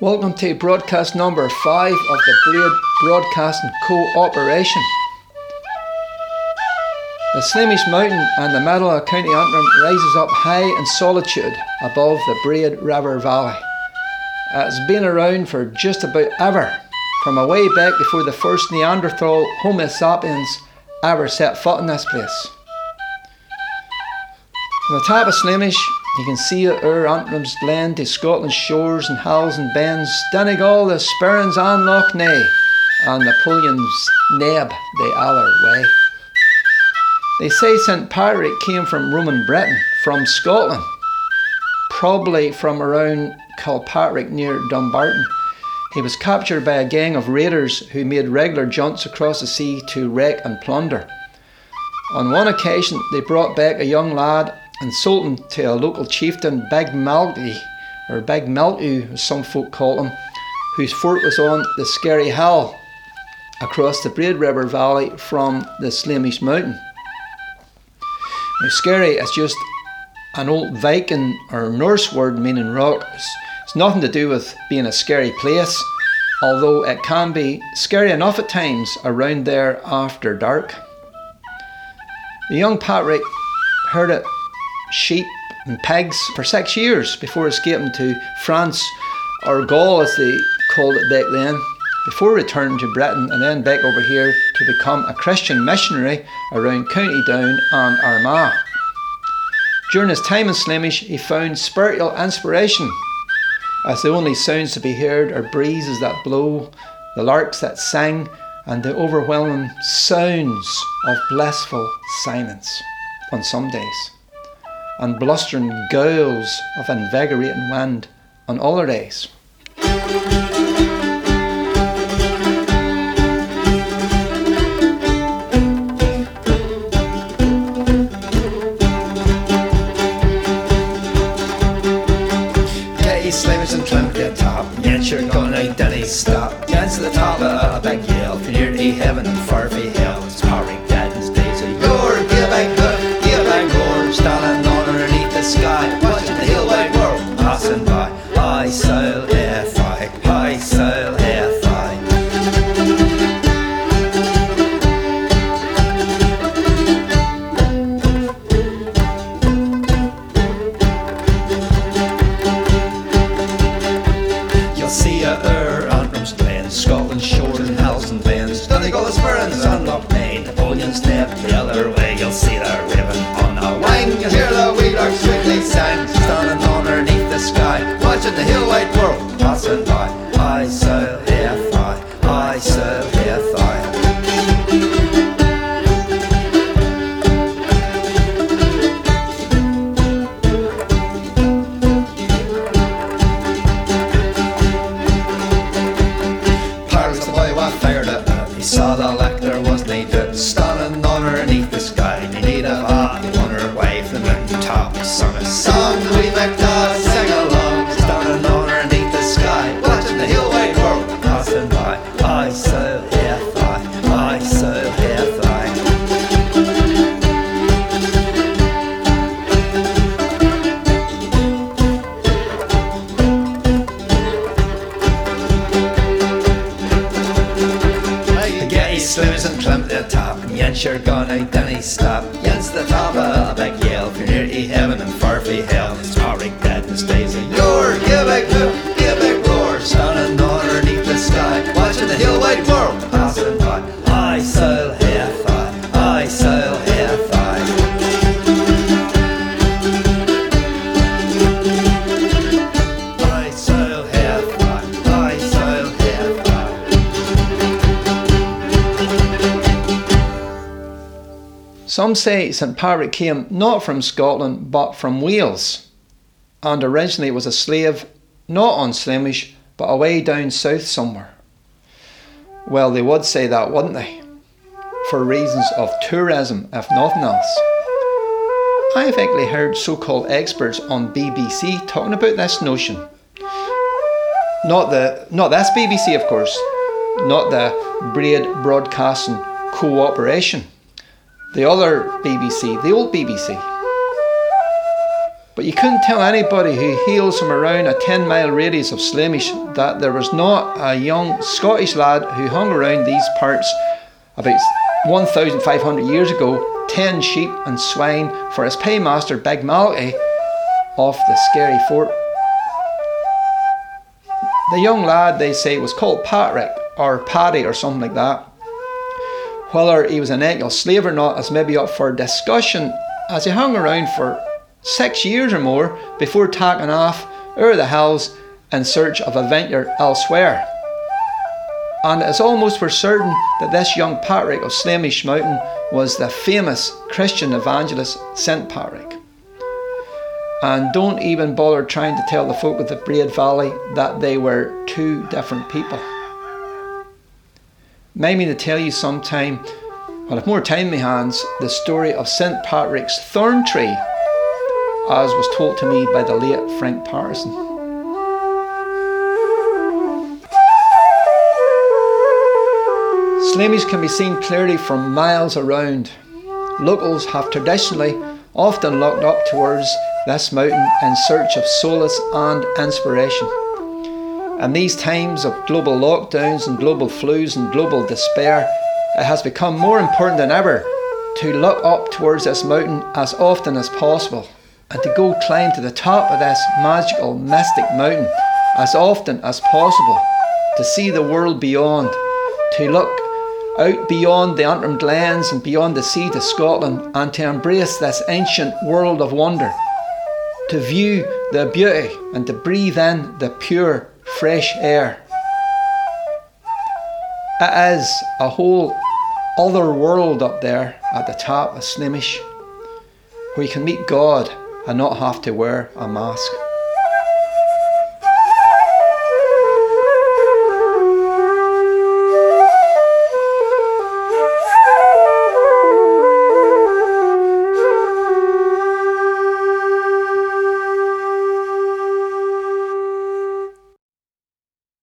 Welcome to broadcast number five of the Braid Broadcasting Cooperation. The Slemish Mountain and the of County Antrim rises up high in solitude above the Braid River Valley. It's been around for just about ever, from a way back before the first Neanderthal Homo sapiens ever set foot in this place. The top of Slemish, you can see our Antrim's blend to Scotland's shores and hills and bends, Donegal, the Sperrins and Lough Neagh, and Napoleon's Neb, the other way. They say St. Patrick came from Roman Britain, from Scotland, probably from around Kilpatrick near Dumbarton. He was captured by a gang of raiders who made regular jaunts across the sea to wreck and plunder. On one occasion, they brought back a young lad and to a local chieftain, Big Malky, or Big Maltu, as some folk call him, whose fort was on the Skerry Hill across the Braid River Valley from the Slemish Mountain. Now, Skerry is just an old Viking or Norse word meaning rock. It's, it's nothing to do with being a scary place, although it can be scary enough at times around there after dark. The young Patrick herded sheep and pigs for six years before escaping to France or Gaul as they called it back then, before returning to Britain and then back over here to become a Christian missionary around County Down and Armagh. During his time in Slemish, he found spiritual inspiration, as the only sounds to be heard are breezes that blow, the larks that sing, and the overwhelming sounds of blissful silence on some days and blustering gales of invigorating wind on all other days. And the top, stop. Dance to the top of a big hill, from near to heaven and far from hell. Sail F.I., watching the hill white world passing by. I sail F.I., I what fired up. He saw the lick there was doubt. Standing underneath the sky, he need a hat. He wondered why from the top. Sung a song we make And you're gonna Danny stop. Jens the top of a big yell From near to heaven and far from hell. It's Tarek dead and stays in your Give a a roar Standing underneath the sky. Watching the hill white world passing by I sail Some say St. Patrick came not from Scotland but from Wales, and originally was a slave not on Slemish but away down south somewhere. Well, they would say that, wouldn't they? For reasons of tourism, if nothing else. I've actually heard so called experts on BBC talking about this notion. Not the not this BBC of course, not the Braid Broadcasting Cooperation. The other BBC, the old BBC. But you couldn't tell anybody who hails from around a 10 mile radius of Slemish that there was not a young Scottish lad who hung around these parts about 1,500 years ago, 10 sheep and swine for his paymaster Big Malky off the scary fort. The young lad, they say, was called Patrick or Paddy or something like that. Whether he was an actual slave or not is maybe up for discussion as he hung around for six years or more before tacking off over the hills in search of adventure elsewhere. And it's almost for certain that this young Patrick of Slemish Mountain was the famous Christian evangelist St. Patrick. And don't even bother trying to tell the folk of the Braid Valley that they were two different people. Maybe to tell you sometime, I'll have more time in my hands, the story of St. Patrick's thorn tree as was told to me by the late Frank Patterson. Slemish can be seen clearly from miles around. Locals have traditionally often looked up towards this mountain in search of solace and inspiration. In these times of global lockdowns and global flus and global despair, it has become more important than ever to look up towards this mountain as often as possible and to go climb to the top of this magical, mystic mountain as often as possible, to see the world beyond, to look out beyond the Antrim glens and beyond the sea to Scotland, and to embrace this ancient world of wonder, to view the beauty and to breathe in the pure, fresh air. It is a whole other world up there at the top of Slemish, where you can meet God and not have to wear a mask.